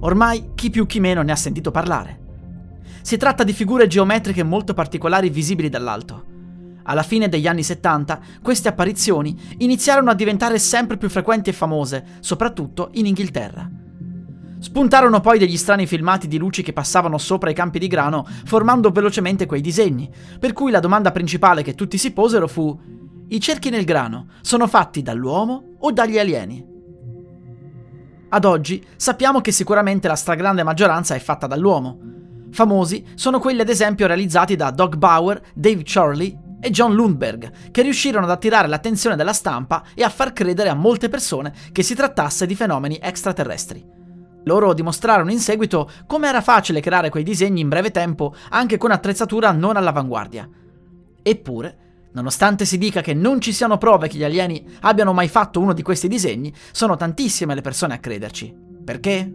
Ormai chi più chi meno ne ha sentito parlare. Si tratta di figure geometriche molto particolari visibili dall'alto. Alla fine degli anni 70 queste apparizioni iniziarono a diventare sempre più frequenti e famose, soprattutto in Inghilterra. Spuntarono poi degli strani filmati di luci che passavano sopra i campi di grano, formando velocemente quei disegni, per cui la domanda principale che tutti si posero fu i cerchi nel grano sono fatti dall'uomo o dagli alieni? Ad oggi sappiamo che sicuramente la stragrande maggioranza è fatta dall'uomo. Famosi sono quelli ad esempio realizzati da Doug Bauer, Dave Charlie e John Lundberg, che riuscirono ad attirare l'attenzione della stampa e a far credere a molte persone che si trattasse di fenomeni extraterrestri. Loro dimostrarono in seguito come era facile creare quei disegni in breve tempo anche con attrezzatura non all'avanguardia. Eppure, nonostante si dica che non ci siano prove che gli alieni abbiano mai fatto uno di questi disegni, sono tantissime le persone a crederci. Perché?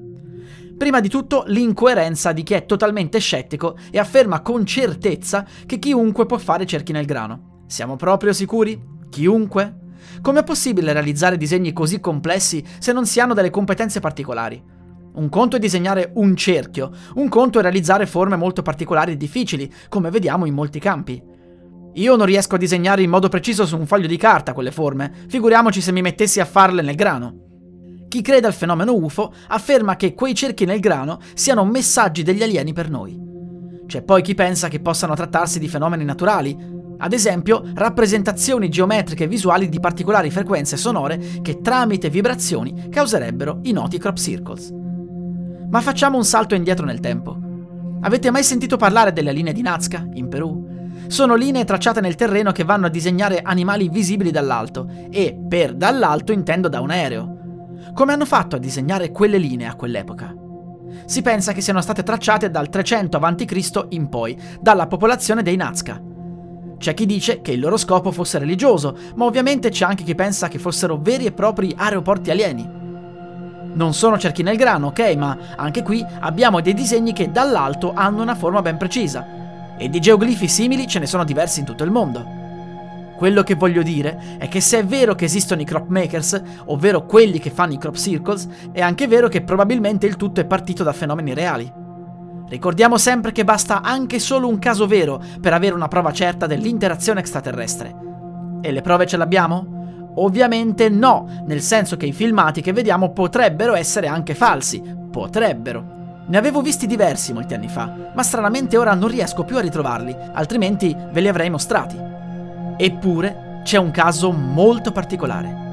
Prima di tutto l'incoerenza di chi è totalmente scettico e afferma con certezza che chiunque può fare cerchi nel grano. Siamo proprio sicuri? Chiunque? Com'è possibile realizzare disegni così complessi se non si hanno delle competenze particolari? Un conto è disegnare un cerchio, un conto è realizzare forme molto particolari e difficili, come vediamo in molti campi. Io non riesco a disegnare in modo preciso su un foglio di carta quelle forme, figuriamoci se mi mettessi a farle nel grano. Chi crede al fenomeno UFO afferma che quei cerchi nel grano siano messaggi degli alieni per noi. C'è poi chi pensa che possano trattarsi di fenomeni naturali, ad esempio rappresentazioni geometriche e visuali di particolari frequenze sonore che tramite vibrazioni causerebbero i noti crop circles. Ma facciamo un salto indietro nel tempo. Avete mai sentito parlare delle linee di Nazca, in Perù? Sono linee tracciate nel terreno che vanno a disegnare animali visibili dall'alto, e per dall'alto intendo da un aereo. Come hanno fatto a disegnare quelle linee a quell'epoca? Si pensa che siano state tracciate dal 300 a.C. in poi, dalla popolazione dei Nazca. C'è chi dice che il loro scopo fosse religioso, ma ovviamente c'è anche chi pensa che fossero veri e propri aeroporti alieni. Non sono cerchi nel grano, ok, ma anche qui abbiamo dei disegni che dall'alto hanno una forma ben precisa. E di geoglifi simili ce ne sono diversi in tutto il mondo. Quello che voglio dire è che se è vero che esistono i crop makers, ovvero quelli che fanno i crop circles, è anche vero che probabilmente il tutto è partito da fenomeni reali. Ricordiamo sempre che basta anche solo un caso vero per avere una prova certa dell'interazione extraterrestre. E le prove ce l'abbiamo? Ovviamente no, nel senso che i filmati che vediamo potrebbero essere anche falsi, potrebbero. Ne avevo visti diversi molti anni fa, ma stranamente ora non riesco più a ritrovarli, altrimenti ve li avrei mostrati. Eppure c'è un caso molto particolare.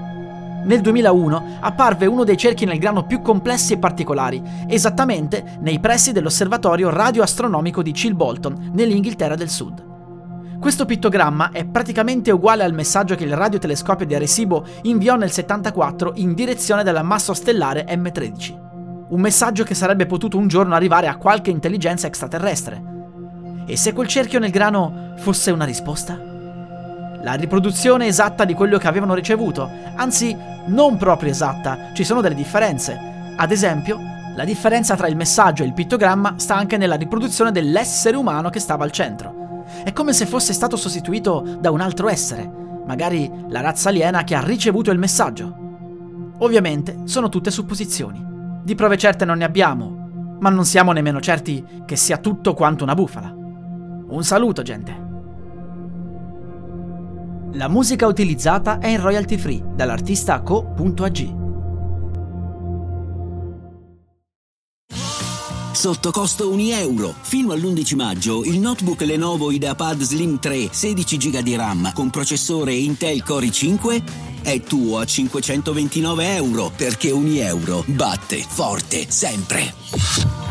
Nel 2001 apparve uno dei cerchi nel grano più complessi e particolari, esattamente nei pressi dell'osservatorio radioastronomico di Chilbolton, nell'Inghilterra del Sud. Questo pittogramma è praticamente uguale al messaggio che il radiotelescopio di Arecibo inviò nel 74 in direzione della massa stellare M13. Un messaggio che sarebbe potuto un giorno arrivare a qualche intelligenza extraterrestre. E se quel cerchio nel grano fosse una risposta? La riproduzione esatta di quello che avevano ricevuto, anzi non proprio esatta, ci sono delle differenze. Ad esempio, la differenza tra il messaggio e il pittogramma sta anche nella riproduzione dell'essere umano che stava al centro. È come se fosse stato sostituito da un altro essere, magari la razza aliena che ha ricevuto il messaggio. Ovviamente sono tutte supposizioni. Di prove certe non ne abbiamo, ma non siamo nemmeno certi che sia tutto quanto una bufala. Un saluto, gente! La musica utilizzata è in royalty free dall'artista co.ag. Sotto costo 1 euro. Fino all'11 maggio il notebook Lenovo IdeaPad Slim 3 16 GB di RAM con processore Intel Core i5 è tuo a 529 euro perché 1 euro batte forte sempre.